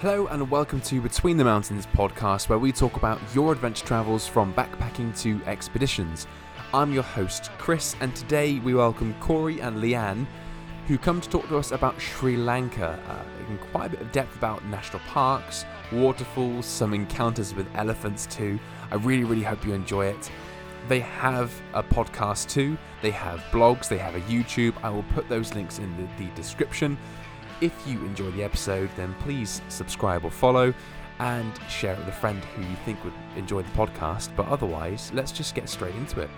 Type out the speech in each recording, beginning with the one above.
Hello and welcome to Between the Mountains podcast, where we talk about your adventure travels from backpacking to expeditions. I'm your host, Chris, and today we welcome Corey and Leanne, who come to talk to us about Sri Lanka uh, in quite a bit of depth about national parks, waterfalls, some encounters with elephants too. I really, really hope you enjoy it. They have a podcast too, they have blogs, they have a YouTube. I will put those links in the, the description. If you enjoy the episode, then please subscribe or follow and share it with a friend who you think would enjoy the podcast. But otherwise, let's just get straight into it.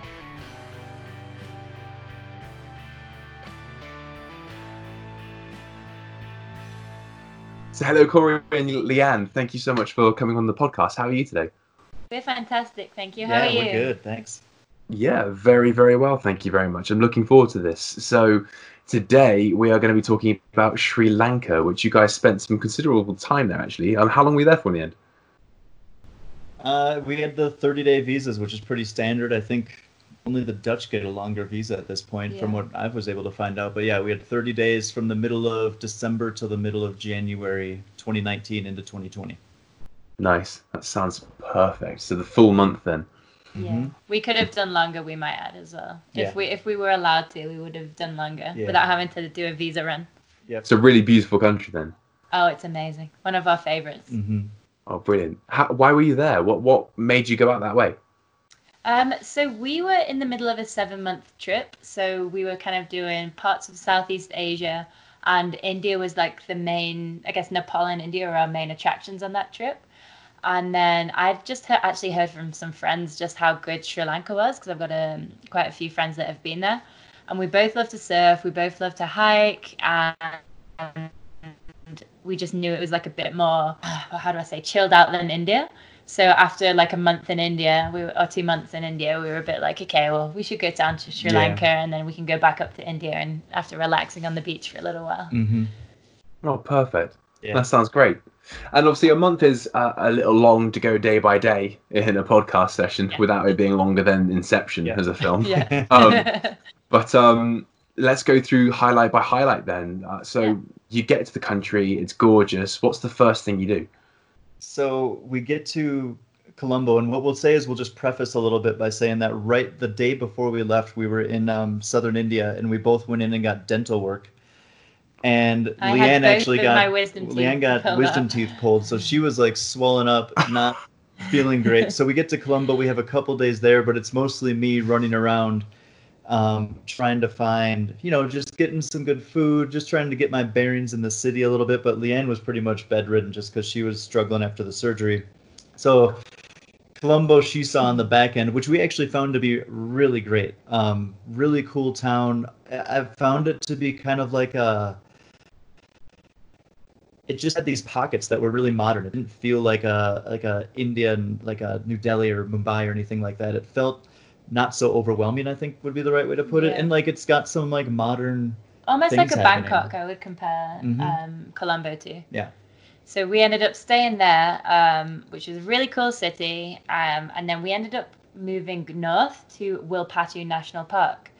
So, hello, Corey and Leanne. Thank you so much for coming on the podcast. How are you today? We're fantastic, thank you. How yeah, are you? we're good. Thanks. Yeah, very, very well. Thank you very much. I'm looking forward to this. So, today we are going to be talking about Sri Lanka, which you guys spent some considerable time there, actually. Um, how long were you there for in the end? Uh, we had the 30-day visas, which is pretty standard. I think only the Dutch get a longer visa at this point, from what I was able to find out. But yeah, we had 30 days from the middle of December to the middle of January 2019 into 2020. Nice. That sounds perfect. So, the full month then. Yeah, Mhm. we could have done longer. We might add as well. Yeah. If we if we were allowed to, we would have done longer Yeah. without having to do a visa run. Yeah, it's a really beautiful country then. Oh, it's amazing. One of our favorites. hmm Oh, brilliant. How, why were you there? What what made you go out that way? Um, so we were in the middle of a seven month trip. So we were kind of doing parts of Southeast Asia, and India was like the main. I guess Nepal and India are our main attractions on that trip. And then I've just he- actually heard from some friends just how good Sri Lanka was because I've got um, quite a few friends that have been there, and we both love to surf. We both love to hike, and we just knew it was like a bit more. How do I say chilled out than India. So after like a month in India, we were, or two months in India, we were a bit like, okay, well, we should go down to Sri Yeah. Lanka and then we can go back up to India and after relaxing on the beach for a little while. Mm-hmm. Oh, perfect. Yeah. That sounds great. And obviously, a month is uh, a little long to go day by day in a podcast session Yeah. without it being longer than Inception Yeah. as a film. Yeah. Um, But um, let's go through highlight by highlight then. Uh, so Yeah. you get to the country, it's gorgeous. What's the first thing you do? So we get to Colombo, and what we'll say is we'll just preface a little bit by saying that right the day before we left, we were in um, southern India, and we both went in and got dental work. And I Leanne actually got my wisdom teeth Leanne got pulled wisdom up. teeth pulled, so she was like swollen up, not feeling great. So we get to Colombo, we have a couple days there, but it's mostly me running around, um, trying to find, you know, just getting some good food, just trying to get my bearings in the city a little bit. But Leanne was pretty much bedridden just because she was struggling after the surgery. So Colombo, she saw on the back end, which we actually found to be really great. Um, really cool town. I found it to be kind of like a. It just had these pockets that were really modern. It didn't feel like a like a Indian, like a New Delhi or Mumbai or anything like that. It felt not so overwhelming. I think would be the right way to put it. And like it's got some like modern. Almost like a happening. Bangkok, I would compare Mhm. um, Colombo to. Yeah. So we ended up staying there, um, which was a really cool city. Um, and then we ended up moving north to Wilpattu National Park.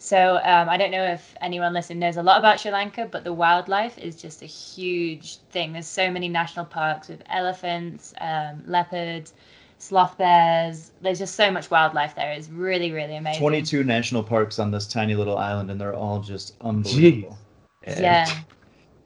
So um, I don't know if anyone listening knows a lot about Sri Lanka, but the wildlife is just a huge thing. There's so many national parks with elephants, um, leopards, sloth bears. There's just so much wildlife there. It's really, really amazing. 22 national parks on this tiny little island, and they're all just unbelievable. Yeah. Yeah,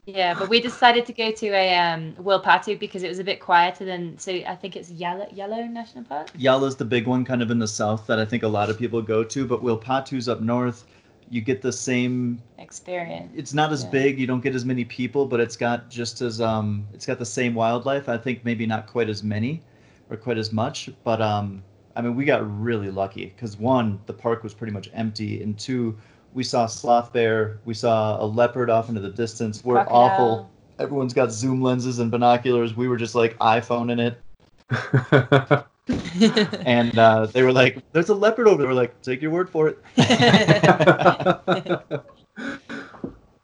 but we decided to go to a um, Wilpattu because it was a bit quieter than. So I think it's Yellow Yellow National Park. Yala's the big one, kind of in the south, that I think a lot of people go to. But Wilpattu's up north. You get the same. Experience. It's not as Yeah. big. You don't get as many people, but it's got just as um. It's got the same wildlife. I think maybe not quite as many, or quite as much. But um, I mean, we got really lucky because one, the park was pretty much empty, and two, we saw sloth bear. We saw a leopard off into the distance. We're awful. Everyone's got zoom lenses and binoculars. We were just like iPhoning it. and uh, they were like, "There's a leopard over there." We're like, "Take your word for it."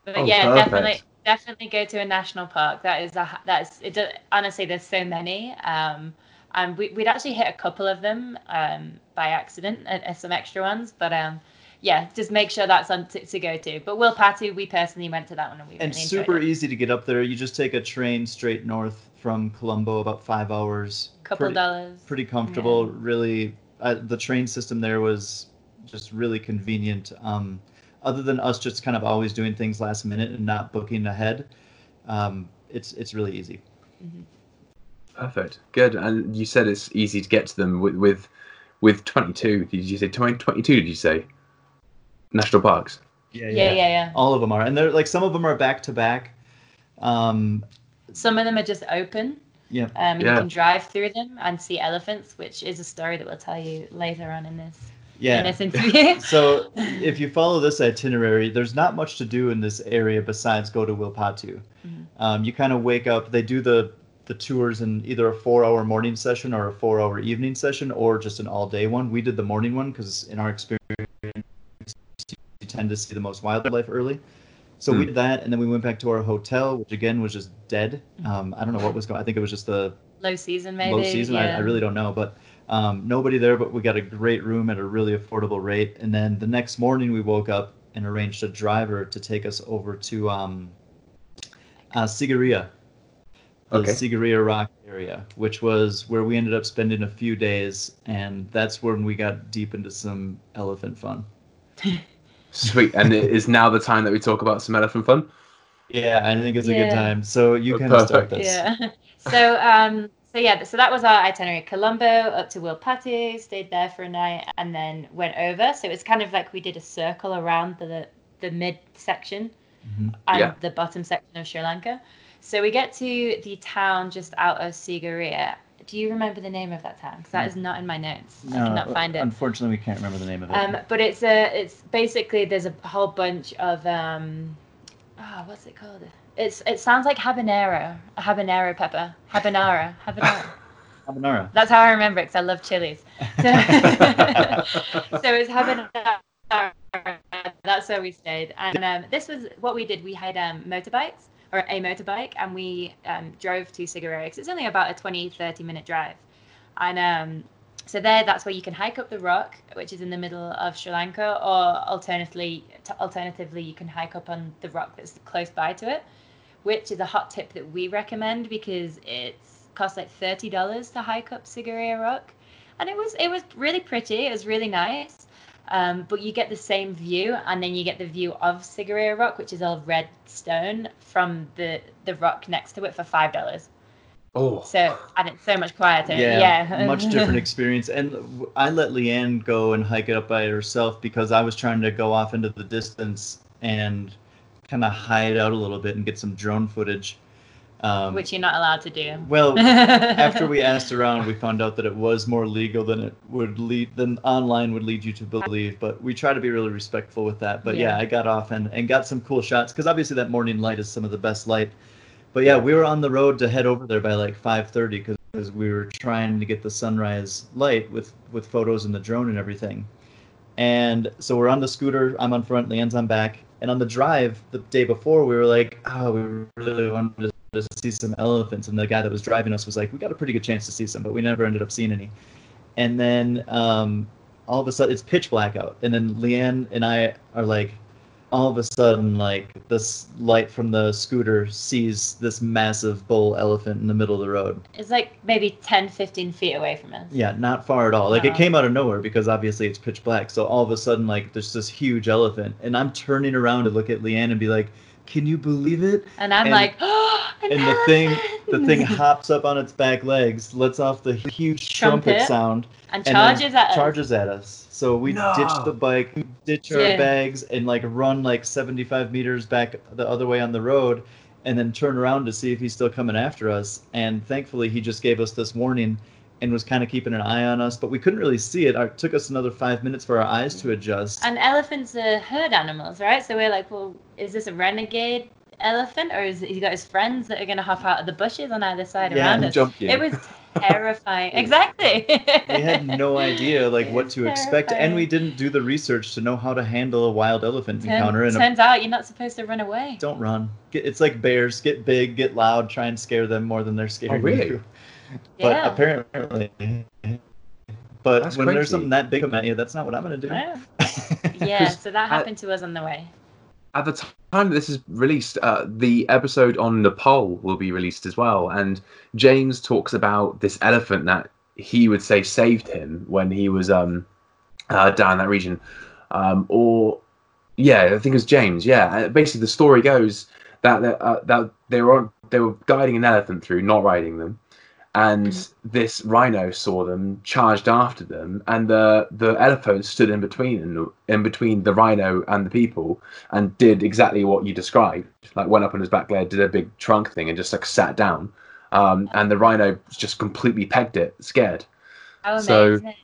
But Oh, yeah, perfect. definitely, definitely go to a national park. That is a that is it. do- Honestly, there's so many. Um, and we, we'd actually hit a couple of them um, by accident, uh, uh, some extra ones. But um, yeah, just make sure that's on to, to go to. But Wilpattu, we personally went to that one and we and really super it. easy to get up there. You just take a train straight north from Colombo, about five hours. Couple pretty, dollars. pretty comfortable. Really, uh, the train system there was just really convenient. Um, other than us just kind of always doing things last minute and not booking ahead, um, it's it's really easy. Perfect. Good. And you said it's easy to get to them with with, with 22. Did you say 20, 22? Did you say national parks? Yeah, Yeah, yeah, yeah. All of them are, and they're like some of them are back to back. Um, Some of them are just open. Yeah. Um, Yeah. You can drive through them and see elephants, which is a story that we'll tell you later on in this Yeah. in this interview. So if you follow this itinerary, there's not much to do in this area besides go to Wilpattu. Mhm. Um, you kind of wake up. They do the the tours in either a four-hour morning session or a four-hour evening session, or just an all-day one. We did the morning one because in our experience, you tend to see the most wildlife early. So we Hmm. did that, and then we went back to our hotel, which again was just dead. Um, I don't know what was going. I think it was just the Low season, maybe. low season. I. I really don't know, but um, nobody there. But we got a great room at a really affordable rate. And then the next morning, we woke up and arranged a driver to take us over to um, uh, Sigiriya, the Okay. Sigiriya Rock area, which was where we ended up spending a few days, and that's when we got deep into some elephant fun. Sweet. And it is now the time that we talk about some elephant fun. Yeah, I think it's a good time. So you can start perfect. this. Yeah. So um so yeah, so that was our itinerary. Colombo up to Wilpattu, stayed there for a night, and then went over. So it was kind of like we did a circle around the the mid section Mhm. and Yeah. the bottom section of Sri Lanka. So we get to the town just out of Sigiriya. Do you remember the name of that town? Because that is not in my notes. I cannot find it. Unfortunately, we can't remember the name of it. Um, but it's a it's basically there's a whole bunch of um, oh, what's it called? It's it sounds like habanero, a habanero pepper, habanara, habanero. Habanera. That's how I remember it because I love chilies. So, so it's habanara. That's where we stayed, and um, this was what we did. We had um, motorbikes or a motorbike, and we um, drove to Sigiriya 'cause it's only about a 20, 30 minute drive, and um, so there, that's where you can hike up the rock, which is in the middle of Sri Lanka, or alternatively, t- alternatively, you can hike up on the rock that's close by to it, which is a hot tip that we recommend because it costs like thirty dollars to hike up Sigiriya Rock, and it was it was really pretty. It was really nice. Um, but you get the same view, and then you get the view of Sigiriya Rock, which is all red stone, from the the rock next to it for five dollars. Oh. So and it's so much quieter. Yeah, Yeah, much different experience. And I let Leanne go and hike it up by herself because I was trying to go off into the distance and kind of hide out a little bit and get some drone footage. Um, which you're not allowed to do. well, after we asked around, we found out that it was more legal than it would lead than online would lead you to believe. But we try to be really respectful with that. But yeah, Yeah. I got off and, and got some cool shots because obviously that morning light is some of the best light. But yeah, we were on the road to head over there by like 5:30 because we were trying to get the sunrise light with with photos and the drone and everything. And so we're on the scooter. I'm on front, Leanne's on back. And on the drive the day before, we were like, oh, we really wanted to see some elephants. And the guy that was driving us was like, we got a pretty good chance to see some, but we never ended up seeing any. And then um, all of a sudden, it's pitch black out. And then Leanne and I are like, all of a sudden, like this light from the scooter sees this massive bull elephant in the middle of the road. It's like maybe 10, 15 feet away from us. Yeah, not far at all. Like it came out of nowhere because obviously it's pitch black. So all of a sudden, like there's this huge elephant, and I'm turning around to look at Leanne and be like, "Can you believe it?" And I'm And- like, oh, an And the thing, the thing hops up on its back legs, lets off the huge trumpet, Trumpet. sound, and and charges then at us. charges at us. So we No. ditch the bike, ditch our Yeah. bags, and like run like 75 meters back the other way on the road, and then turn around to see if he's still coming after us. And thankfully, he just gave us this warning and was kind of keeping an eye on us, but we couldn't really see it. It took us another five minutes for our eyes to adjust. And elephants are herd animals, right? So we're like, well, is this a renegade elephant, or is he got his friends that are gonna hop out of the bushes on either side Yeah, around and us? jump you. It was terrifying. exactly. we had no idea like what It's to expect, and we didn't do the research to know how to handle a wild elephant Turn- encounter. And a turns out you're not supposed to run away. don't run. Get, it's like bears. Get big, get loud, try and scare them more than they're oh, scared. Oh, really? you. But Yeah. apparently, but That's when there's something that big come at you, that's not what I'm gonna do. Yeah. Yeah, 'Cause so that at- happened to us on the way. At the time this is released, uh, the episode on Nepal will be released as well, and James talks about this elephant that he would say saved him when he was um, uh, down that region, um, or yeah, I think it was James. Yeah, Uh, basically the story goes that that, uh, that they were on, they were guiding an elephant through, not riding them, and this rhino saw them, charged after them, and the the elephant stood in between in between the rhino and the people, and did exactly what you described. Like went up on his back leg, did a big trunk thing, and just like sat down. Um, and the rhino just completely pegged it, scared. How So, amazing.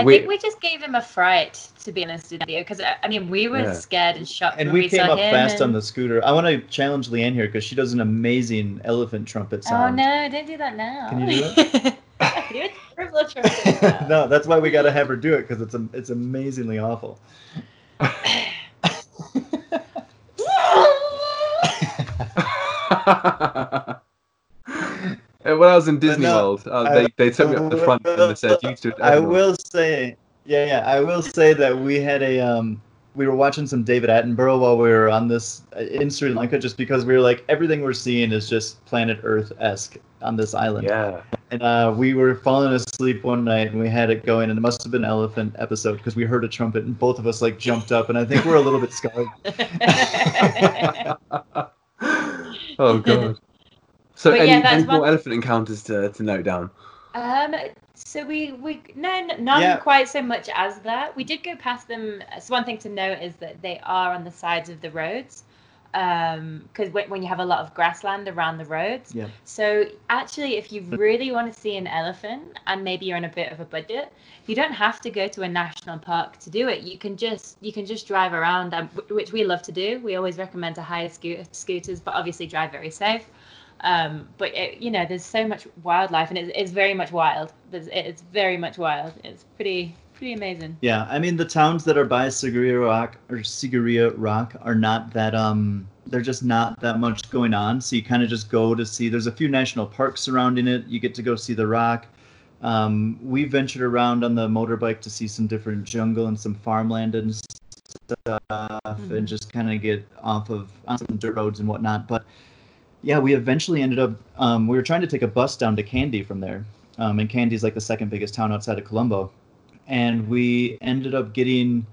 I we- think we just gave him a fright, to be honest with you, because uh, I mean, we were Yeah. scared and shocked And when we saw came up him fast on the scooter. I want to challenge Leanne here because she does an amazing elephant trumpet Oh sound. no! Don't do that now. Can you do it? Do a terrible trumpet now. no, that's why we got to have her do it because it's a, it's amazingly awful. when I was in Disney no, World, uh, I- they, they took me up the front and they said, "You should." I will say, yeah, yeah, I will say that we had a um, we were watching some David Attenborough while we were on this uh, in Sri Lanka, just because we were like everything we're seeing is just planet Earth esque on this island. Yeah. And uh, we were falling asleep one night and we had it going, and it must have been elephant episode because we heard a trumpet and both of us like jumped up, and I think we're a little bit scarred. oh god. So But any, yeah, that's any more one- elephant encounters to, to note down? Um, so we we no n- not Yeah. quite so much as that. We did go past them. So one thing to note is that they are on the sides of the roads, um, because when, when you have a lot of grassland around the roads. Yeah. So actually, if you really want to see an elephant and maybe you're on a bit of a budget, you don't have to go to a national park to do it. You can just you can just drive around, um, which we love to do. We always recommend to hire scoo- scooters, but obviously drive very safe. Um, but it, you know, there's so much wildlife, and it's, it's very much wild. There's, it's very much wild. It's pretty pretty amazing. Yeah, I mean the towns that are by Sigiriya Rock or Sigiriya Rock are not that um they're just not that much going on. So you kind of just go to see. There's a few national parks surrounding it. You get to go see the rock. Um, we ventured around on the motorbike to see some different jungle and some farmland and stuff, and just kind of get off of on some dirt roads and whatnot. But yeah, we eventually ended up. Um, we were trying to take a bus down to Kandy from there, um, and Kandy's like the second biggest town outside of Colombo and we ended up getting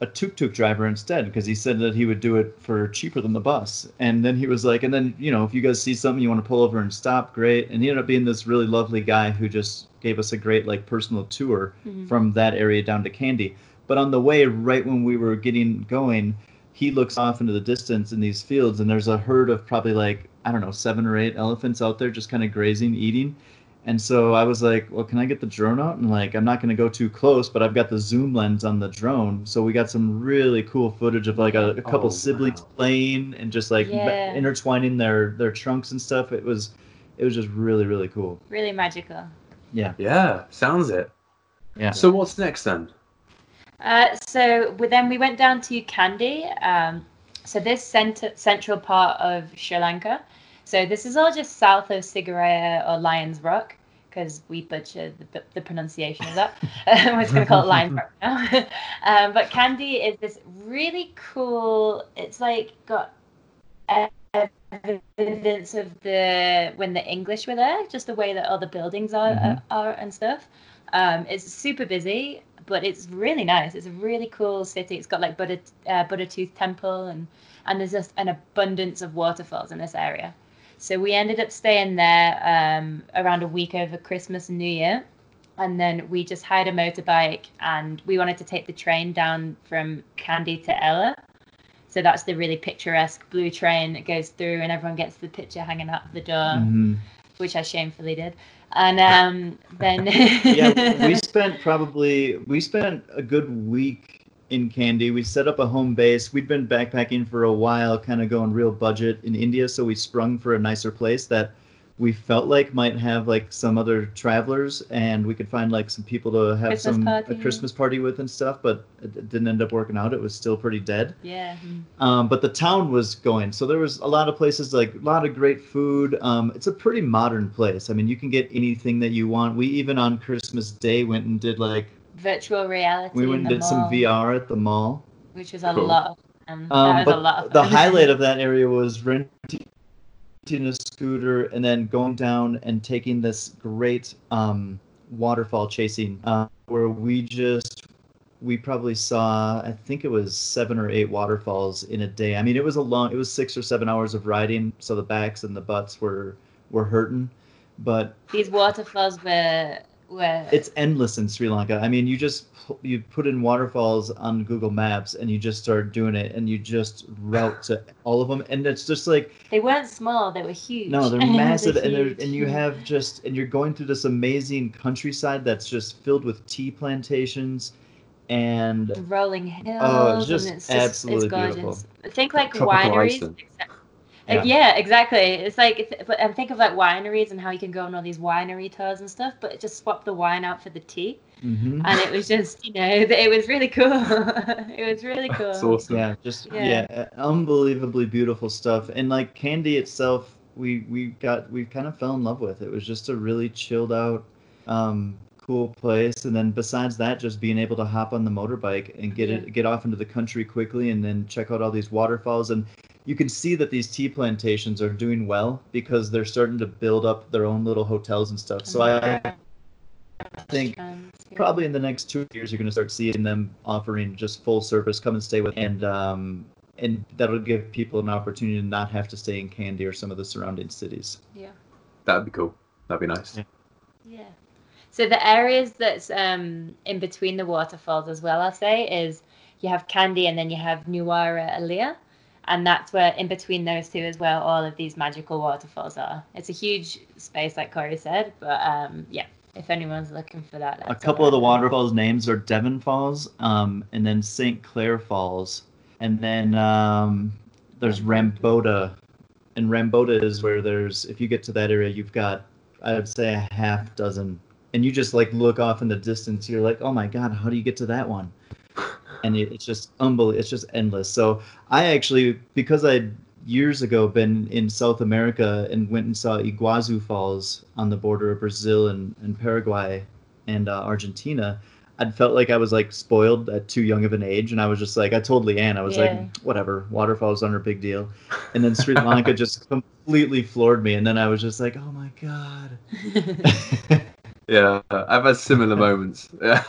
a tuk-tuk driver instead because he said that he would do it for cheaper than the bus and then he was like and then you know if you guys see something you want to pull over and stop great and he ended up being this really lovely guy who just gave us a great like personal tour Mhm. from that area down to Kandy but on the way right when we were getting going he looks off into the distance in these fields and there's a herd of probably like i don't know seven or eight elephants out there just kind of grazing eating and so I was like, well, can I get the drone out? And like, I'm not going to go too close, but I've got the zoom lens on the drone. So we got some really cool footage of like a, a couple Oh, siblings wow. playing and just like Yeah. intertwining their, their trunks and stuff. It was, it was just really, really cool. Really magical. Yeah. Yeah, sounds it. Yeah. So what's next then? Uh, so we, then we went down to Kandy. Um, so this center, central part of Sri Lanka. So this is all just south of Sigiriya or Lions Rock because we butchered the, the pronunciation of that. We're just going to call it Lions Rock now. um, but Kandy is this really cool. It's like got evidence of the when the English were there, just the way that all the buildings are Mhm. are and stuff. Um, it's super busy, but it's really nice. It's a really cool city. It's got like Buddha uh, Buddha Tooth Temple and and there's just an abundance of waterfalls in this area. So we ended up staying there um, around a week over Christmas and New Year. And then we just hired a motorbike and we wanted to take the train down from Kandy to Ella. So that's the really picturesque blue train that goes through and everyone gets the picture hanging out the door, Mhm. which I shamefully did. And um, then yeah, we spent probably we spent a good week in Kandy. We set up a home base. We'd been backpacking for a while, kind of going real budget in India, so we sprung for a nicer place that we felt like might have like some other travelers and we could find like some people to have Christmas some party. a Christmas party with and stuff, but it it didn't end up working out. It was still pretty dead. yeah. Um, but the town was going, so there was a lot of places like a lot of great food. Um, it's a pretty modern place. I mean, you can get anything that you want. We even on Christmas Day went and did like virtual reality. We in went and the did some VR at the mall. which was a Cool. lot. Of, um, Um, that was a lot. but Of the highlight of that area was renting a scooter and then going down and taking this great um, waterfall chasing, uh, where we just we probably saw I think it was seven or eight waterfalls in a day. I mean, it was a long, it was six or seven hours of riding, so the backs and the butts were were hurting, but These waterfalls were were. it's endless in Sri Lanka. I mean, you just you put in waterfalls on Google Maps and you just start doing it, and you just route to all of them, and it's just like they weren't small. They were huge. no, they're massive, and they're, huge. and you have just and you're going through this amazing countryside that's just filled with tea plantations, and rolling hills. Oh, it's just and it's just absolutely it's gorgeous. beautiful. Think like Tropical wineries. Iceland. Except- Yeah. Uh, yeah, exactly. It's like, it's, but and think of like wineries and how you can go on all these winery tours and stuff, but it just swap the wine out for the tea, Mhm. and it was just, you know, it was really cool. it was really cool. That's awesome. yeah, just Yeah. yeah. unbelievably beautiful stuff. And like Kandy itself, we we got we kind of fell in love with. It was just a really chilled out, um, cool place. And then besides that, just being able to hop on the motorbike and get Yeah. it get off into the country quickly, and then check out all these waterfalls. And you can see that these tea plantations are doing well because they're starting to build up their own little hotels and stuff. So I think probably in the next two years you're going to start seeing them offering just full service come and stay with and um and that'll give people an opportunity to not have to stay in Kandy or some of the surrounding cities Yeah. That'd be cool. That'd be nice. Yeah. Yeah. So the areas that's um, in between the waterfalls as well, I'll say, is you have Kandy and then you have Nuwara Eliya. And that's where, in between those two, is where all of these magical waterfalls are. It's a huge space, like Corey said, but um, yeah, if anyone's looking for that, a couple of the waterfalls names are devon falls um and then st clair falls. And then um there's ramboda. And ramboda is where there's if you get to that area you've got i would say a half dozen. And you just like look off in the distance you're like oh my god how do you get to that one and it, it's just unbelievable it's just endless so i actually because i years ago been in south america and went and saw iguazu falls on the border of brazil and, and paraguay and uh, argentina i'd felt like i was like spoiled at too young of an age and i was just like i told leanne i was Yeah. like whatever waterfalls aren't a big deal and then sri lanka just completely floored me and then i was just like oh my god Yeah, I've had similar moments. Yeah.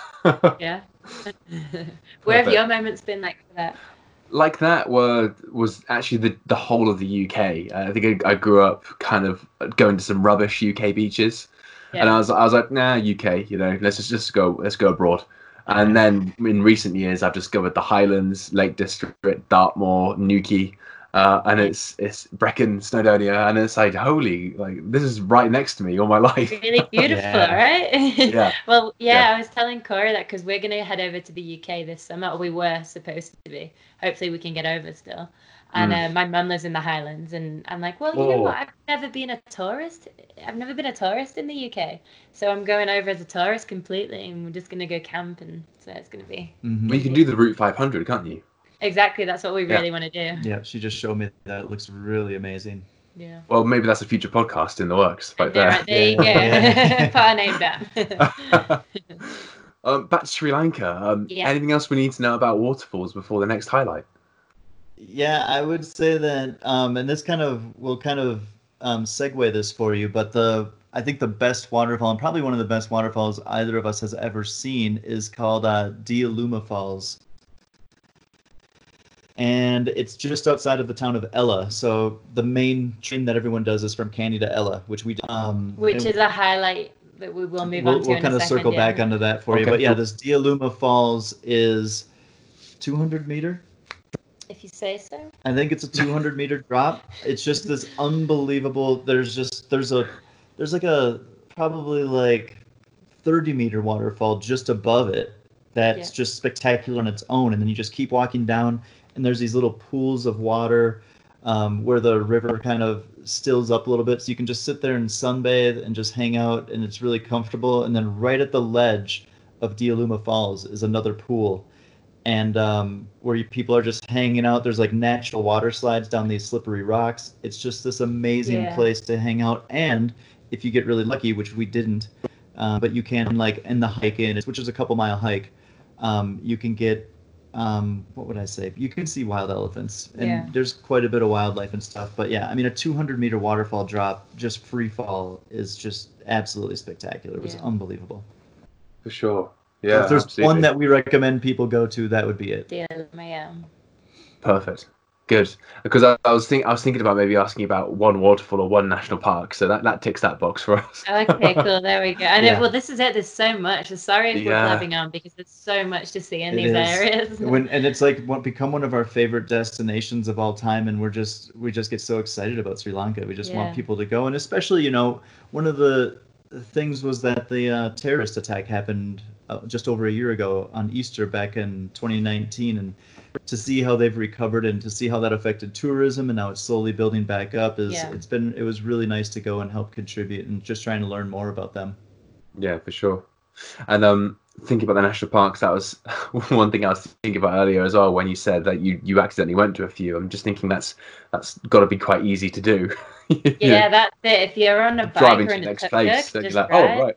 yeah. Where have your moments been like for that? like that were was actually the the whole of the UK. Uh, I think I, I grew up kind of going to some rubbish UK beaches, and I was I was like, nah, UK, you know, let's just just go let's go abroad. And then in recent years, I've discovered the Highlands, Lake District, Dartmoor, Newquay, uh, and it's it's Brecon, Snowdonia, and it's like holy, like this is right next to me all my life. really beautiful, Yeah. right? Yeah. well, yeah, Yeah. I was telling Corey that because we're gonna head over to the UK this summer, or we were supposed to be. Hopefully, we can get over still. And Mm. uh, my mum lives in the Highlands, and I'm like, well, you know Oh. what? I've never been a tourist. I've never been a tourist in the UK, so I'm going over as a tourist completely, and we're just gonna go camp, and so it's gonna be Mhm. Well, you can do the Route 500, can't you? Exactly that's what we Yeah. really want to do. yeah she just showed me that it looks really amazing Yeah. Well, maybe that's a future podcast in the works, right there, there. right, there you go. Yeah. Put our name down. um, back to Sri Lanka. Um, Yeah. Anything else we need to know about waterfalls before the next highlight? Yeah, I would say that, um, and this kind of will kind of um, segue this for you, but the I think the best waterfall, and probably one of the best waterfalls either of us has ever seen, is called uh, Diyaluma Falls, and it's just outside of the town of Ella. So the main train that everyone does is from Kandy to Ella, which we um, Which and- is a highlight that we will move we'll, on to we'll in kind a of second. circle yeah. back onto that for you. But yeah, cool. this Diyaluma Falls is 200 meter. If you say so. I think it's a 200 meter drop. It's just this unbelievable. There's just there's a there's like a probably like 30 meter waterfall just above it that's Yeah. just spectacular on its own, and then you just keep walking down, and there's these little pools of water um, where the river kind of stills up a little bit, so you can just sit there and sunbathe and just hang out, and it's really comfortable. And then right at the ledge of Diyaluma Falls is another pool and um, where you, people are just hanging out. There's like natural water slides down these slippery rocks. It's just this amazing Yeah. place to hang out. And if you get really lucky, which we didn't, uh, but you can like in the hike in, which is a couple mile hike, um, you can get um, what would I say? You can see wild elephants, and Yeah. there's quite a bit of wildlife and stuff. But yeah, I mean, a 200 meter waterfall drop, just free fall, is just absolutely spectacular. It was Yeah. unbelievable. For sure. So Yeah. if there's absolutely. one that we recommend people go to, that would be it. Deal, yeah. Perfect. Good. Because I, I was think I was thinking about maybe asking about one waterfall or one national park. So that, that ticks that box for us. Okay, cool. There we go. I know. Yeah. Well, this is it. There's so much. Sorry if Yeah. we're blabbing on because there's so much to see in It these is. areas. when and it's like what become one of our favorite destinations of all time and we're just we just get so excited about sri lanka we just Yeah. want people to go and especially you know one of the things was that the uh, terrorist attack happened uh, just over a year ago on easter back in 2019 and to see how they've recovered and to see how that affected tourism and now it's slowly building back up is Yeah. it's been it was really nice to go and help contribute and just trying to learn more about them Yeah, for sure. And um, thinking about the national parks, that was one thing I was thinking about earlier as well. When you said that you you accidentally went to a few, I'm just thinking that's that's got to be quite easy to do. Yeah, know, that's it. If you're on a bike Driving or to in the a next tuk place, tuk, then you're like, oh, right.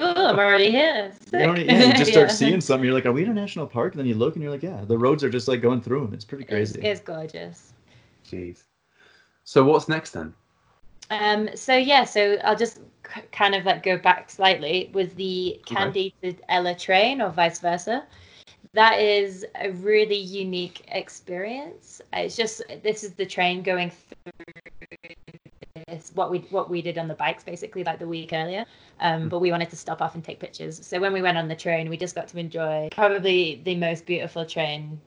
Like, Cool, I'm already here. you, don't, yeah, you just start Yeah. seeing something you're like are we in a national park and then you look and you're like yeah the roads are just like going through them it's pretty crazy it's gorgeous. Jeez. So what's next then? Um, so yeah, so I'll just k- kind of like go back slightly with the Okay. To Ella train or vice versa. That is a really unique experience. It's just this is the train going through this what we what we did on the bikes basically like the week earlier. Um, but we wanted to stop off and take pictures. So when we went on the train, we just got to enjoy probably the most beautiful train.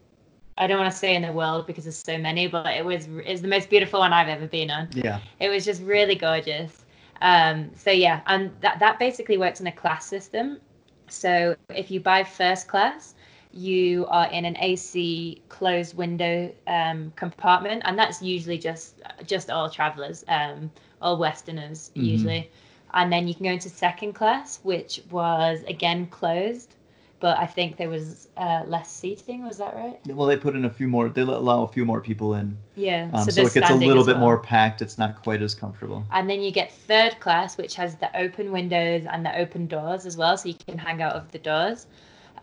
I don't want to say in the world because there's so many, but it was it's the most beautiful one I've ever been on yeah it was just really gorgeous um so yeah and that that basically works in a class system so if you buy first class you are in an ac closed window um compartment and that's usually just just all travelers um all westerners Mhm. usually and then you can go into second class which was again closed but i think there was uh, less seating was that right Well, they put in a few more. They allow a few more people in, yeah um, so, there's it gets a little bit well. more packed. It's not quite as comfortable. And then you get third class, which has the open windows and the open doors as well, so you can hang out of the doors.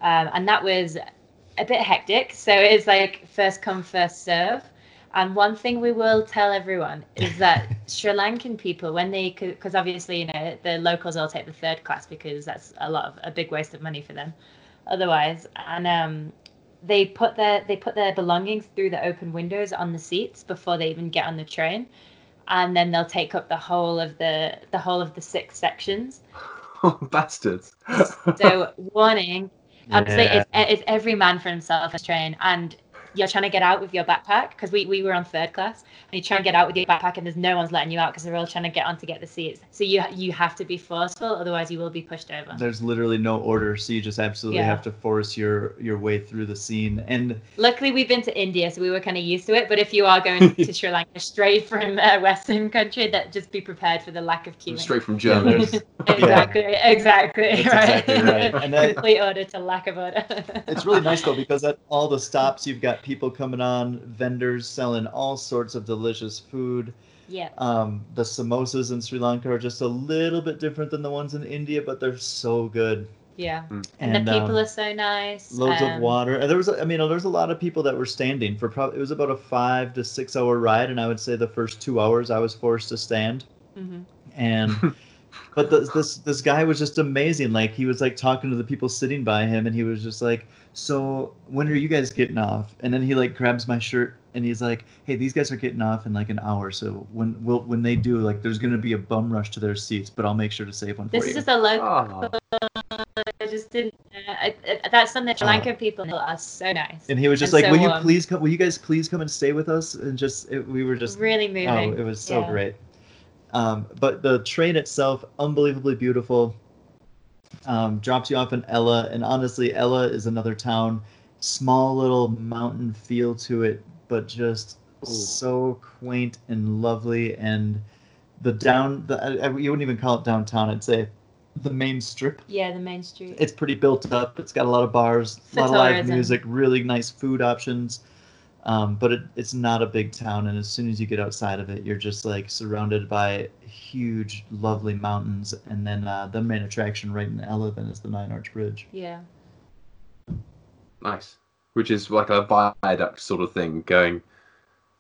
Um, and that was a bit hectic. So it's like first come, first serve. And one thing we will tell everyone is that Sri Lankan people, when they, because obviously, you know, the locals all take the third class because that's a lot of a big waste of money for them otherwise. And um, they put their they put their belongings through the open windows on the seats before they even get on the train and then they'll take up the whole of the the whole of the six sections Oh, bastards. so warning obviously Yeah. it's, it's every man for himself the train and you're trying to get out with your backpack because we, we were on third class and you try and get out with your backpack and there's no one's letting you out because they're all trying to get on to get the seats so you you have to be forceful otherwise you will be pushed over There's literally no order, so you just absolutely Yeah. have to force your your way through the scene. And luckily we've been to india so we were kind of used to it but if you are going to sri lanka straight from a western country that just be prepared for the lack of queuing Straight from Germany. there's exactly exactly That's right exactly right. And that- complete order to lack of order it's really nice though because at all the stops you've got people coming on, vendors selling all sorts of delicious food. yeah Um, the samosas in Sri Lanka are just a little bit different than the ones in India, but they're so good. yeah Mm. and, the people um, are so nice loads of um, water. And there was, a- I mean, there's a lot of people that were standing for probably. It was about a five to six hour ride, and I would say the first two hours I was forced to stand. Mm-hmm. And, but the, this this guy was just amazing. Like he was like talking to the people sitting by him, and he was just like, "So when are you guys getting off?" And then he like grabs my shirt, and he's like, "Hey, these guys are getting off in like an hour. So when will when they do, like, there's gonna be a bum rush to their seats, but I'll make sure to save one this for is you." just a local Oh, I just didn't uh, I, I, that's something Sri Oh. Lankan people are so nice and he was just and like, so "Will you please come? Will you guys please come and stay with us?" And just it, we were just really moving Oh, it was so Yeah. great. Um, but the train itself, unbelievably beautiful. Um, drops you off in Ella, and honestly, Ella is another town, small little mountain feel to it, but just Ooh. so quaint and lovely. And the down, the I, I- you wouldn't even call it downtown. I'd say the main strip. yeah the main street It's pretty built up. It's got a lot of bars, a lot of live music, really nice food options. Um, but it, it's not a big town, and as soon as you get outside of it, you're just like surrounded by huge, lovely mountains, and then uh, the main attraction right in Eleven is the Nine Arch Bridge. Yeah. Nice. Which is like a viaduct sort of thing going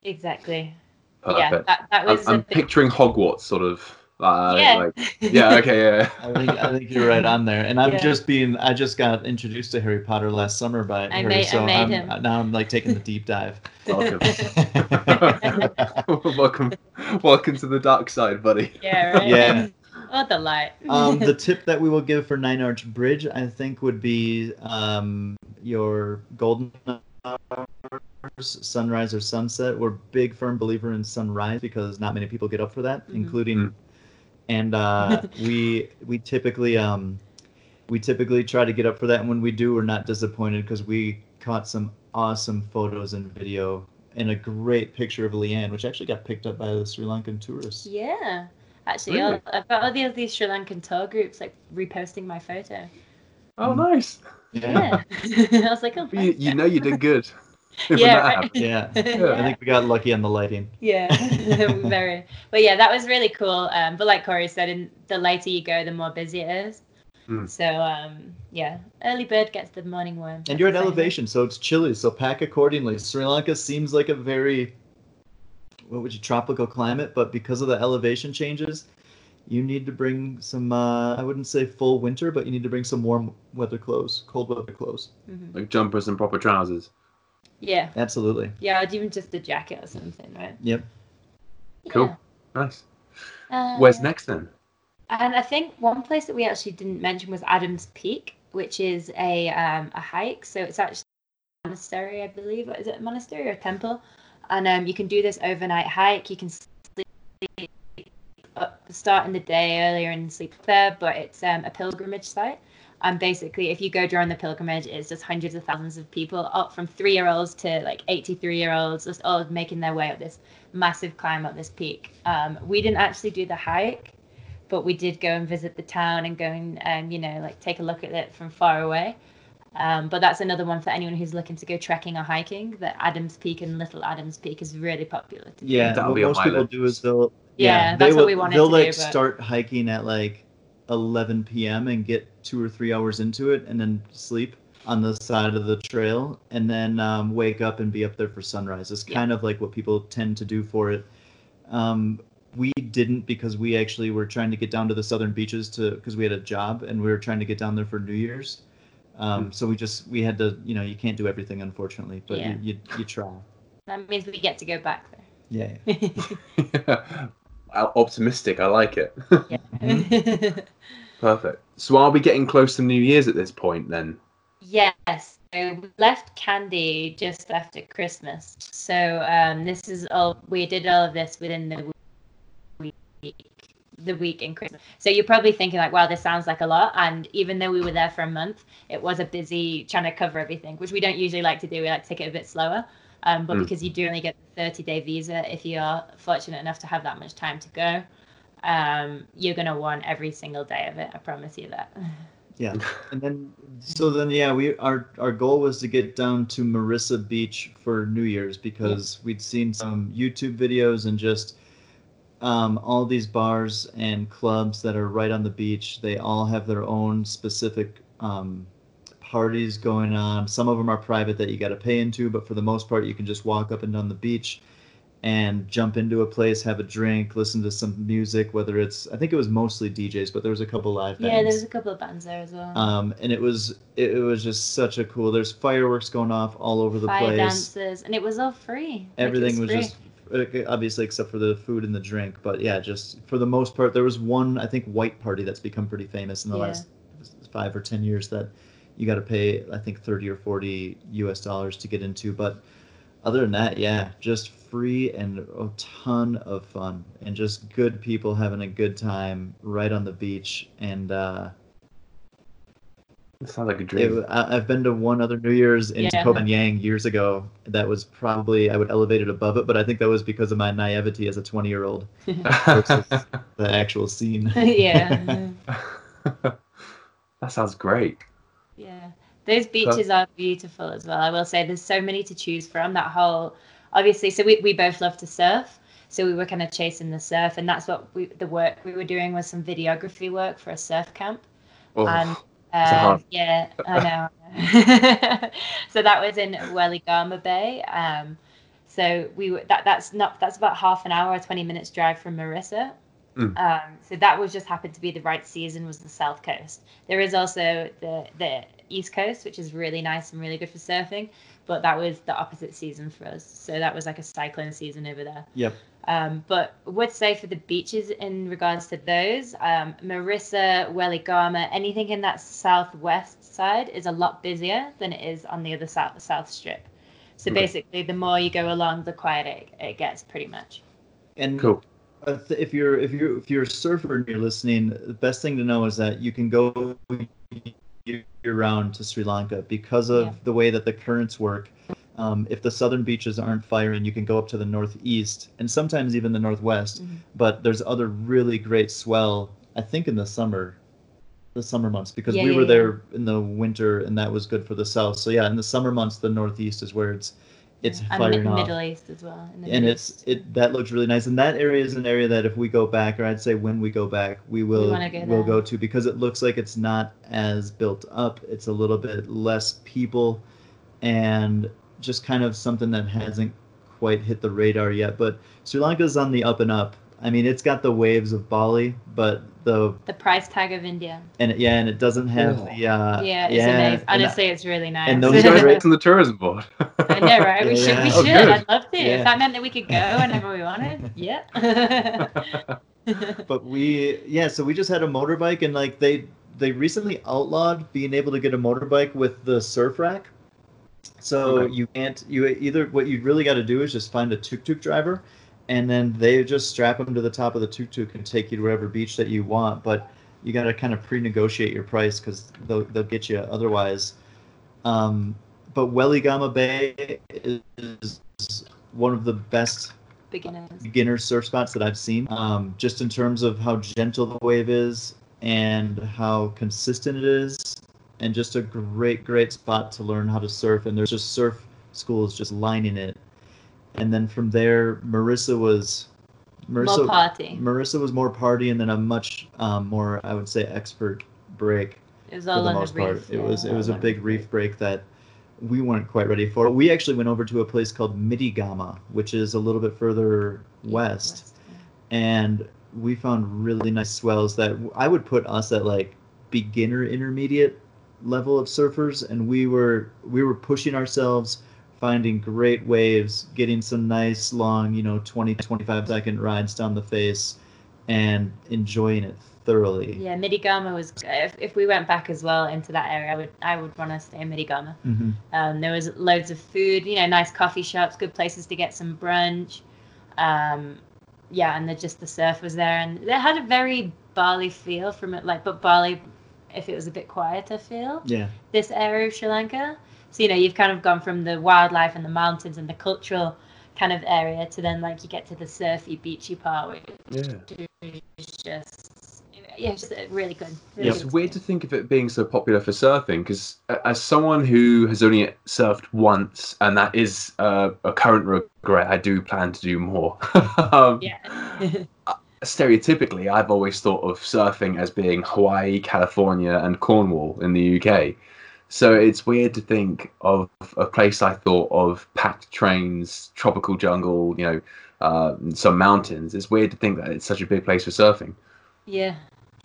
Exactly. perfect. Yeah, that, that I'm, was I'm picturing Hogwarts sort of. Uh, yeah. Like, yeah. Okay. Yeah. I think I think you're right on there, and I'm Yeah. just being I just got introduced to Harry Potter last summer by I Harry, made- I so made I'm, him. now I'm like taking the deep dive. Welcome. welcome. Welcome to the dark side, buddy. yeah, right. Yeah. Oh, the light. um, the tip that we will give for Nine Arch Bridge, I think, would be um, your golden hours, sunrise or sunset. We're big firm believer in sunrise because not many people get up for that, Mhm. including, Mm. And uh, we we typically um, we typically try to get up for that, and when we do, we're not disappointed because we caught some awesome photos and video and a great picture of Leanne, which actually got picked up by the Sri Lankan tourists. yeah. Actually, Really? all, I've got all the these Sri Lankan tour groups like reposting my photo. Oh, nice. Yeah. I was like, oh, You, you know you did good. When Yeah, right. happened. Yeah. Yeah. I think we got lucky on the lighting. Yeah, very. But yeah, that was really cool. Um, but like Corey said, in, the later you go, the more busy it is. Mm. So um, yeah, early bird gets the morning worm. And you're at That's the same. elevation, so it's chilly, so pack accordingly. Sri Lanka seems like a very, what would you, tropical climate, but because of the elevation changes, you need to bring some, uh, I wouldn't say full winter, but you need to bring some warm weather clothes, cold weather clothes. Mhm. Like jumpers and proper trousers. Yeah, Absolutely. yeah, or even just a jacket or something, right? Yep. Cool. Nice. Yeah. Where's Uh, next then? And I think one place that we actually didn't mention was Adams Peak, which is a um, a hike. So it's actually a monastery, I believe. Is it a monastery or a temple? And um, you can do this overnight hike. You can sleep up, start in the day earlier and sleep there, but it's um, a pilgrimage site. And basically, if you go during the pilgrimage, it's just hundreds of thousands of people, up from three year olds to like 83 year olds, just all making their way up this massive climb up this peak. Um, we didn't actually do the hike but we did go and visit the town and go and um, you know like take a look at it from far away um, but that's another one for anyone who's looking to go trekking or hiking that adams peak and little adams peak is really popular to. Yeah, That'll what be on most people list. do is they'll, Yeah, they that's what will- we wanted They'll to like do, but- start hiking at like 11 p.m. and get two or three hours into it and then sleep on the side of the trail and then um, wake up and be up there for sunrise. It's Yeah. kind of like what people tend to do for it. Um, we didn't because we actually were trying to get down to the southern beaches to because we had a job and we were trying to get down there for New Year's. Um, Hmm. so we just we had to you know you can't do everything unfortunately, but Yeah. you, you you try. that means we get to go back there. Yeah. there Optimistic. I like it. yeah. Perfect. So are we getting close to New Year's at this point then? Yes. So we left Kandy just after Christmas. So um, this is all we did all of this within the week, the week in Christmas. So you're probably thinking like, wow, this sounds like a lot. And even though we were there for a month, it was a busy trying to cover everything, which we don't usually like to do. We like to take it a bit slower. Um, but Mm. because you do only get the 30 day visa if you are fortunate enough to have that much time to go, um, you're gonna want every single day of it. I promise you that. Yeah, and then so then yeah, we our our goal was to get down to Mirissa Beach for New Year's because we'd seen some YouTube videos and just um, all these bars and clubs that are right on the beach. They all have their own specific um, parties going on. Some of them are private that you got to pay into, but for the most part, you can just walk up and down the beach and jump into a place, have a drink, listen to some music. Whether it's I think it was mostly DJs, but there was a couple live bands. Yeah, there's a couple of bands there as well. Um, and it was it, it was just such a cool. There's fireworks going off all over the fire place. dances, and it was all free. Like, it Everything was free. just obviously except for the food and the drink, but yeah, just for the most part, there was one I think white party that's become pretty famous in the Yeah. last five or ten years that you got to pay I think thirty or forty U.S. dollars to get into, but other than that, yeah, just free and a ton of fun and just good people having a good time right on the beach and. uh That sounds like a it, dream. I, I've been to one other New Year's in Yeah. Koh Yang years ago. That was probably I would elevate it above it, but I think that was because of my naivety as a 20 year old. versus- The actual scene. yeah, that sounds great. yeah. Those beaches are beautiful as well. I will say there's so many to choose from. That whole, obviously, so we, we both love to surf. So we were kind of chasing the surf, and that's what we the work we were doing was some videography work for a surf camp. Oh, and um, yeah, I know. So that was in Weligama Bay. Um, so we were that that's not that's about half an hour, twenty minutes drive from Mirissa. Mm. Um, so that was just happened to be the right season was the south coast. There is also the the east coast, which is really nice and really good for surfing, but that was the opposite season for us. So that was like a cyclone season over there. Yep. Um, but would say for the beaches in regards to those, um, Mirissa, Weligama, anything in that southwest side is a lot busier than it is on the other south south strip. So Okay. basically, the more you go along, the quieter it, it gets, pretty much. And Cool. if you're if you're if you're a surfer and you're listening, the best thing to know is that you can go year round to Sri Lanka because of Yeah. the way that the currents work. Um, if the southern beaches aren't firing, you can go up to the northeast and sometimes even the northwest. Mhm. But there's other really great swell. I think in the summer, the summer months because Yeah, we yeah, were there in the winter and that was good for the south. So yeah, in the summer months, the northeast is where it's it's and firing Mi- off Middle East as well. in the and Middle it's East. it that looks really nice and that area is an area that if we go back or i'd say when we go back we will wanna go will there. go to because it looks like it's not as built up it's a little bit less people and just kind of something that hasn't quite hit the radar yet but sri lanka's on the up and up i mean it's got the waves of bali but the the price tag of India. and it, yeah and it doesn't have Oh. the uh Yeah, it's yeah, amazing. and Honestly, it's really nice. and those You guys are- are on the tourism board. I know, right? We Yeah, should. We yeah. Oh, should. I'd love to. Yeah. If that meant that we could go whenever we wanted, yeah. but we yeah so we just had a motorbike and like they they recently outlawed being able to get a motorbike with the surf rack so Okay. you can't you either what you really got to do is just find a tuk-tuk driver and then they just strap them to the top of the tuk-tuk and take you to whatever beach that you want but you got to kind of pre-negotiate your price because they'll, they'll get you otherwise um, but Weligama Bay is one of the best Beginners. beginner surf spots that I've seen. Um, just in terms of how gentle the wave is and how consistent it is, and just a great, great spot to learn how to surf. And there's just surf schools just lining it. And then from there, Mirissa was Mirissa. More party. Mirissa was more party, and then a much um, more, I would say, expert break It was for the most reef. part. It was it was a big reef break that we weren't quite ready for. We actually went over to a place called Midigama, which is a little bit further Yeah, west, yeah. and we found really nice swells that I would put us at like beginner intermediate level of surfers, and we were we were pushing ourselves. Finding great waves, getting some nice long, you know, 20, 25 second rides down the face, and enjoying it thoroughly. Yeah, Midigama was. If, if we went back as well into that area, I would I would want to stay in Midigama. hmm Um, there was loads of food, you know, nice coffee shops, good places to get some brunch. Um, yeah, and the, just the surf was there, and it had a very Bali feel from it, like, but Bali, if it was a bit quieter feel, Yeah. this area of Sri Lanka. So you know, you've kind of gone from the wildlife and the mountains and the cultural kind of area to then like you get to the surfy, beachy part, which yeah. is just yeah, it's just really good. Really It's good weird to think of it being so popular for surfing because, as someone who has only surfed once, and that is uh, a current regret, I do plan to do more. um, Yeah. stereotypically, I've always thought of surfing as being Hawaii, California, and Cornwall in the UK. So it's weird to think of a place I thought of packed trains, tropical jungle, you know, uh, some mountains. It's weird to think that it's such a big place for surfing. yeah.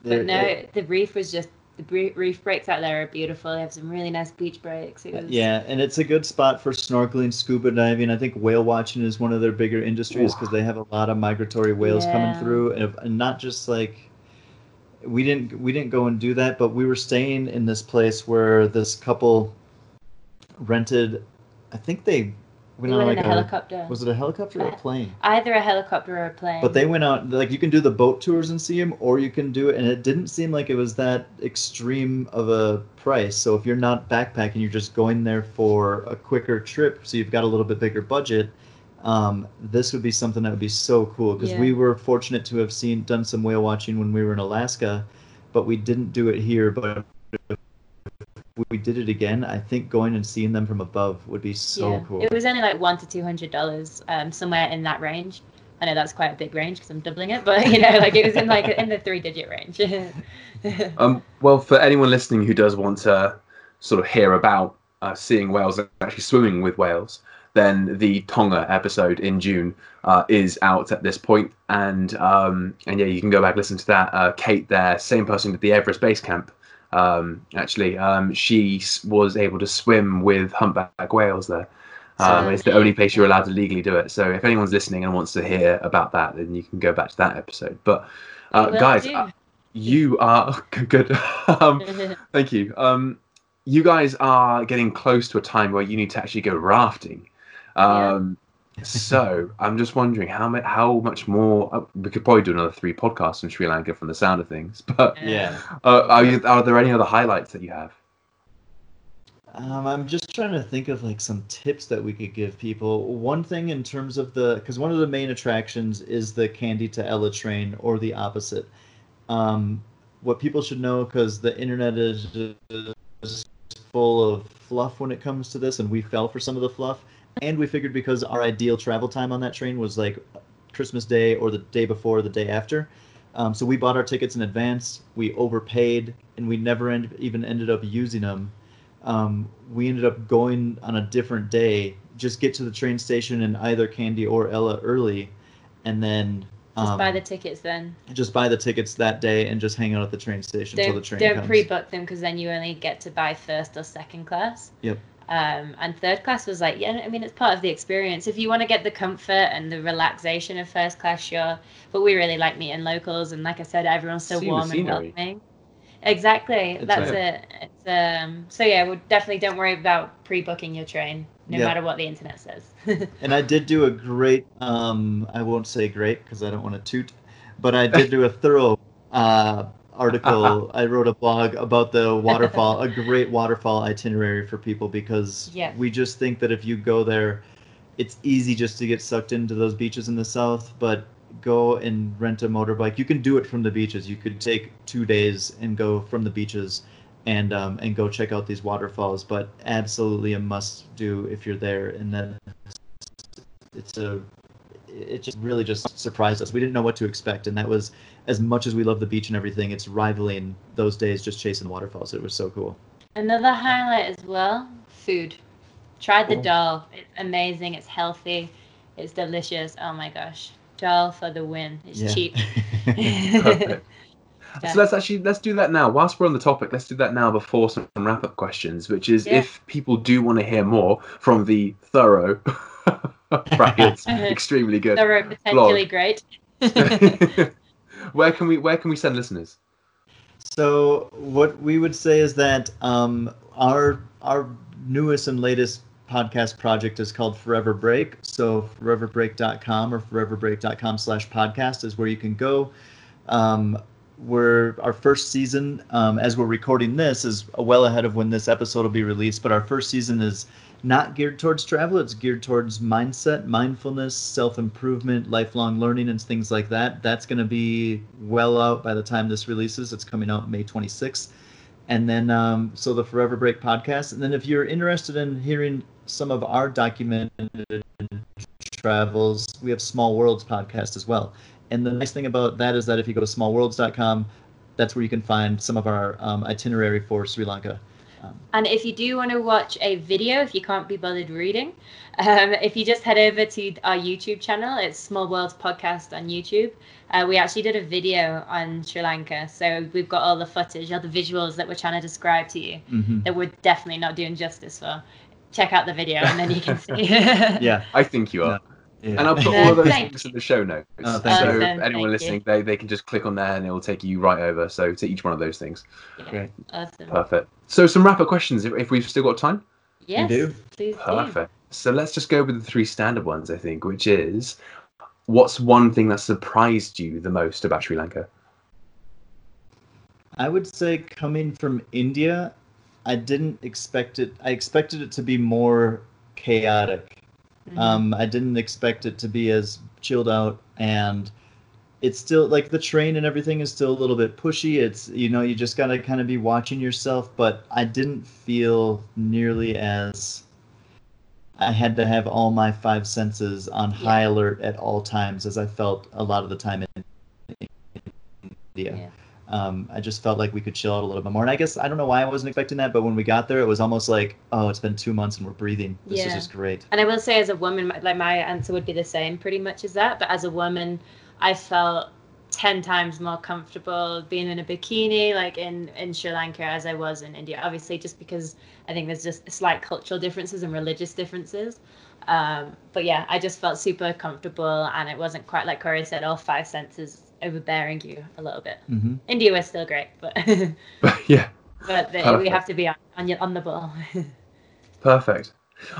There- But no, the reef was just the reef breaks out there are beautiful. They have some really nice beach breaks. It was, Yeah, and it's a good spot for snorkeling, scuba diving. I think whale watching is one of their bigger industries because they have a lot of migratory whales coming through, and, and not just like we didn't we didn't go and do that, but we were staying in this place where this couple rented. I think they We went on like in a, a helicopter. was it a helicopter or a Uh, plane? Either a helicopter or a plane. But they went out like you can do the boat tours and see them, or you can do it, and it didn't seem like it was that extreme of a price. So if you're not backpacking, you're just going there for a quicker trip, so you've got a little bit bigger budget. Um, this would be something that would be so cool because Yeah. we were fortunate to have seen done some whale watching when we were in Alaska, but we didn't do it here. But if we did it again, I think going and seeing them from above would be so yeah. cool. It was only like one to two hundred dollars, um, somewhere in that range. I know that's quite a big range because I'm doubling it, but you know, like it was in like in the three digit range. Um, well, for anyone listening who does want to sort of hear about uh, seeing whales and actually swimming with whales, then the Tonga episode in June uh, is out at this point, and um, and yeah, you can go back and listen to that. Uh, Kate, there, same person at the Everest Base Camp, um, actually, um, she was able to swim with humpback whales there. Um, So it's the only place you're allowed to legally do it. So if anyone's listening and wants to hear about that, then you can go back to that episode. But uh, guys, uh, you are good. um, thank you. Um, you guys are getting close to a time where you need to actually go rafting. Um, so I'm just wondering how much how much more uh, we could probably do another three podcasts from Sri Lanka from the sound of things. But yeah. uh, are you are there any other highlights that you have? Um, I'm just trying to think of like some tips that we could give people. One thing in terms of the, because one of the main attractions is the Kandy to Ella train or the opposite. Um, what people should know, because the internet is, is full of fluff when it comes to this, and we fell for some of the fluff. And we figured because our ideal travel time on that train was like Christmas Day or the day before, or the day after. Um, so we bought our tickets in advance. We overpaid, and we never end, even ended up using them um, we ended up going on a different day. Just get to the train station in either Kandy or Ella early, and then Just um, buy the tickets then. just buy the tickets that day and just hang out at the train station until the Don't, train don't comes. pre-book them because then you only get to buy first or second class. Yep. Um, and third class was like, yeah, I mean, it's part of the experience. If you want to get the comfort and the relaxation of first class, sure. But we really like meeting locals, and like I said, everyone's so See warm and welcoming. Exactly, It's that's like- it. It's um. So yeah, well, definitely don't worry about pre-booking your train, no Yeah. matter what the internet says. And I did do a great, um, I won't say great because I don't want to toot, but I did do a thorough uh, article. I wrote a blog about the waterfall, a great waterfall itinerary for people because Yeah. we just think that if you go there, it's easy just to get sucked into those beaches in the south, but go and rent a motorbike. You can do it from the beaches. You could take two days and go from the beaches and um, and go check out these waterfalls. But absolutely a must do if you're there. And then it's a it just really just surprised us. We didn't know what to expect, and that was as much as we love the beach and everything. It's rivaling those days just chasing waterfalls. It was so cool. Another highlight as well, food. Tried the Oh. dal. It's amazing. It's healthy. It's delicious. Oh my gosh. Dal for the win. It's Yeah. cheap. Perfect. So let's actually let's do that now. Whilst we're on the topic, let's do that now before some wrap up questions, which is Yeah. if people do want to hear more from the thorough brackets, extremely good. They're potentially great. Where can we where can we send listeners? So what we would say is that um, our our newest and latest podcast project is called Forever Break. So foreverbreak.com or foreverbreak.com slash podcast is where you can go. Um, we're our first season, um, as we're recording this, is well ahead of when this episode will be released. But our first season is not geared towards travel. It's geared towards mindset, mindfulness, self improvement, lifelong learning, and things like that. That's going to be well out by the time this releases. It's coming out May 26th. And then, um, so the Forever Break podcast. And then, if you're interested in hearing some of our documented travels, we have Small Worlds podcast as well. And the nice thing about that is that if you go to smallworlds.com, that's where you can find some of our um, itinerary for Sri Lanka. Um, And if you do want to watch a video, if you can't be bothered reading, um, if you just head over to our YouTube channel, it's Small Worlds Podcast on YouTube. Uh, we actually did a video on Sri Lanka, so we've got all the footage, all the visuals that we're trying to describe to you mhm. that we're definitely not doing justice for. Check out the video, and then you can see. Yeah. I think you are. Yeah. And I'll put all of those thank links in the show notes. Oh, so thank you. if Awesome, anyone thank listening, they, they can just click on there and it will take you right over. So to each one of those things. Great. Awesome. Perfect. So some wrap up questions if, if we've still got time. Yes, do. please do. Perfect. So let's just go with the three standard ones, I think, which is what's one thing that surprised you the most about Sri Lanka? I would say coming from India, I didn't expect it. I expected it to be more chaotic. Mhm. Um, I didn't expect it to be as chilled out and it's still like the train and everything is still a little bit pushy. It's you know you just gotta kind of be watching yourself. But I didn't feel nearly as I had to have all my five senses on high alert at all times as I felt a lot of the time in India. Yeah. Um, I just felt like we could chill out a little bit more. And I guess I don't know why I wasn't expecting that, but when we got there, it was almost like, oh, it's been two months and we're breathing. This is just great. And I will say, as a woman, my- like my answer would be the same, pretty much as that. But as a woman, I felt ten times more comfortable being in a bikini, like in in Sri Lanka, as I was in India. Obviously, just because I think there's just slight cultural differences and religious differences. Um, but yeah, I just felt super comfortable, and it wasn't quite like Corey said, all five senses overbearing you a little bit. hmm India was still great, but yeah, but the, we have to be on on, on the ball. perfect.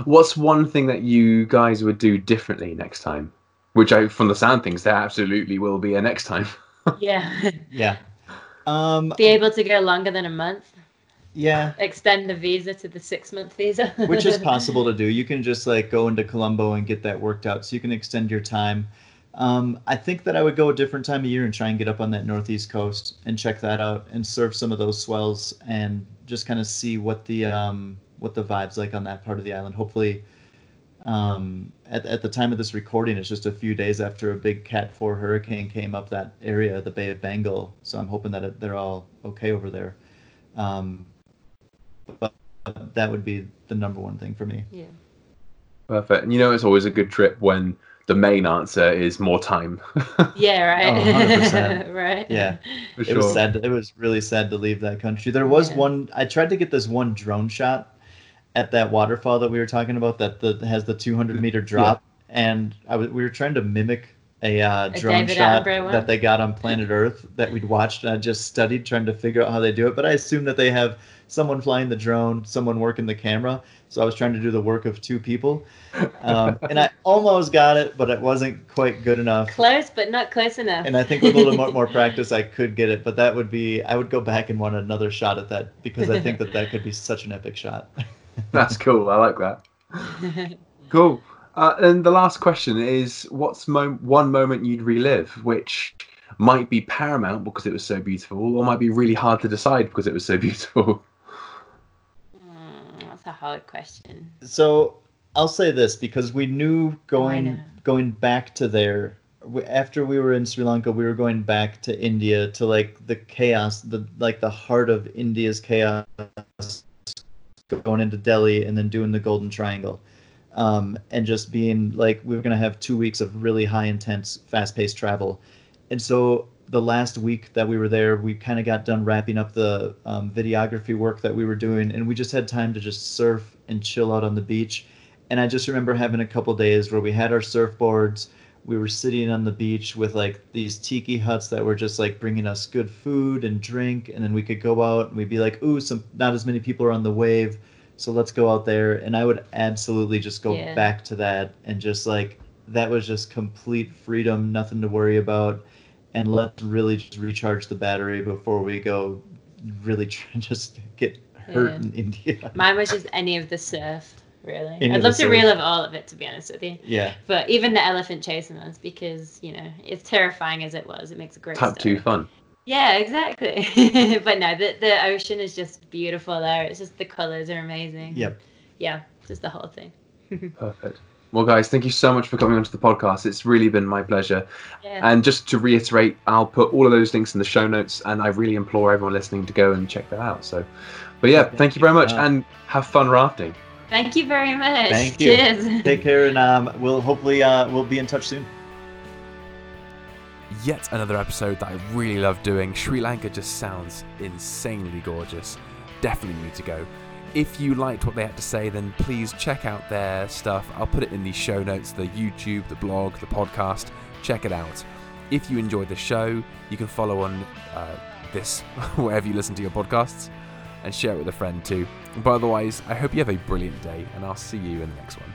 What's one thing that you guys would do differently next time? Which, I, from the sound things, there absolutely will be a next time. yeah, Yeah. Um, be able to go longer than a month. yeah. extend the visa to the six month visa. which is possible to do. You can just like go into Colombo and get that worked out, so you can extend your time. Um, I think that I would go a different time of year and try and get up on that northeast coast and check that out and surf some of those swells and just kind of see what the um, what the vibes like on that part of the island. Hopefully, um, at at the time of this recording, it's just a few days after a big Cat Four hurricane came up that area, the Bay of Bengal. So I'm hoping that it, they're all okay over there. Um, but that would be the number one thing for me. yeah. Perfect. And you know, it's always a good trip when the main answer is more time. Yeah, right. Oh, 100%. right. Yeah. For It was sad. It was really sad to leave that country. There was Yeah. one. I tried to get this one drone shot at that waterfall that we were talking about that the, has the 200 meter drop, and I was we were trying to mimic a, uh, drone David shot that they got on planet Earth that we'd watched, and I just studied trying to figure out how they do it. But I assume that they have someone flying the drone, someone working the camera. So I was trying to do the work of two people, um, and I almost got it, but it wasn't quite good enough. Close, but not close enough. And I think with a little more, more practice, I could get it. But that would be, I would go back and want another shot at that because I think that that could be such an epic shot. That's cool. I like that. Cool. Uh, and the last question is what's mo- one moment you'd relive, which might be paramount because it was so beautiful, or might be really hard to decide because it was so beautiful? Mm, that's a hard question. So I'll say this because we knew know. going going back to there after we were in Sri Lanka, we were going back to India to like the chaos, the like the heart of India's chaos, going into Delhi and then doing the Golden Triangle, um, and just being like we were gonna have two weeks of really high intense, fast paced travel, and so the last week that we were there, we kind of got done wrapping up the um, videography work that we were doing, and we just had time to just surf and chill out on the beach. And I just remember having a couple days where we had our surfboards, we were sitting on the beach with like these tiki huts that were just like bringing us good food and drink, and then we could go out and we'd be like, "Ooh, some not as many people are on the wave, so let's go out there." And I would absolutely just go Yeah. back to that and just like that was just complete freedom, nothing to worry about and let's really just recharge the battery before we go really try just get hurt Yeah. in India. Mine was just any of the surf, really. Any I'd love to surf. relive all of it, to be honest with you. yeah, But even the elephant chasing ones, because you know it's terrifying as it was, it makes a great Type story. two fun. Yeah, exactly. but no, the the ocean is just beautiful there. It's just the colors are amazing. yep. Yeah, just the whole thing. Perfect. Well, guys, thank you so much for coming onto the podcast. It's really been my pleasure. Yeah. And just to reiterate, I'll put all of those links in the show notes, and I really implore everyone listening to go and check that out. So, but yeah, thank you very much, Yeah. and have fun rafting. Thank you very much. Thank you. Cheers. Take care, and um, we'll hopefully uh, we'll be in touch soon. Yet another episode that I really love doing. Sri Lanka just sounds insanely gorgeous. Definitely need to go. If you liked what they had to say, then please check out their stuff. I'll put it in the show notes the YouTube, the blog, the podcast. Check it out. If you enjoyed the show, you can follow on uh, this wherever you listen to your podcasts and share it with a friend too. But otherwise, I hope you have a brilliant day, and I'll see you in the next one.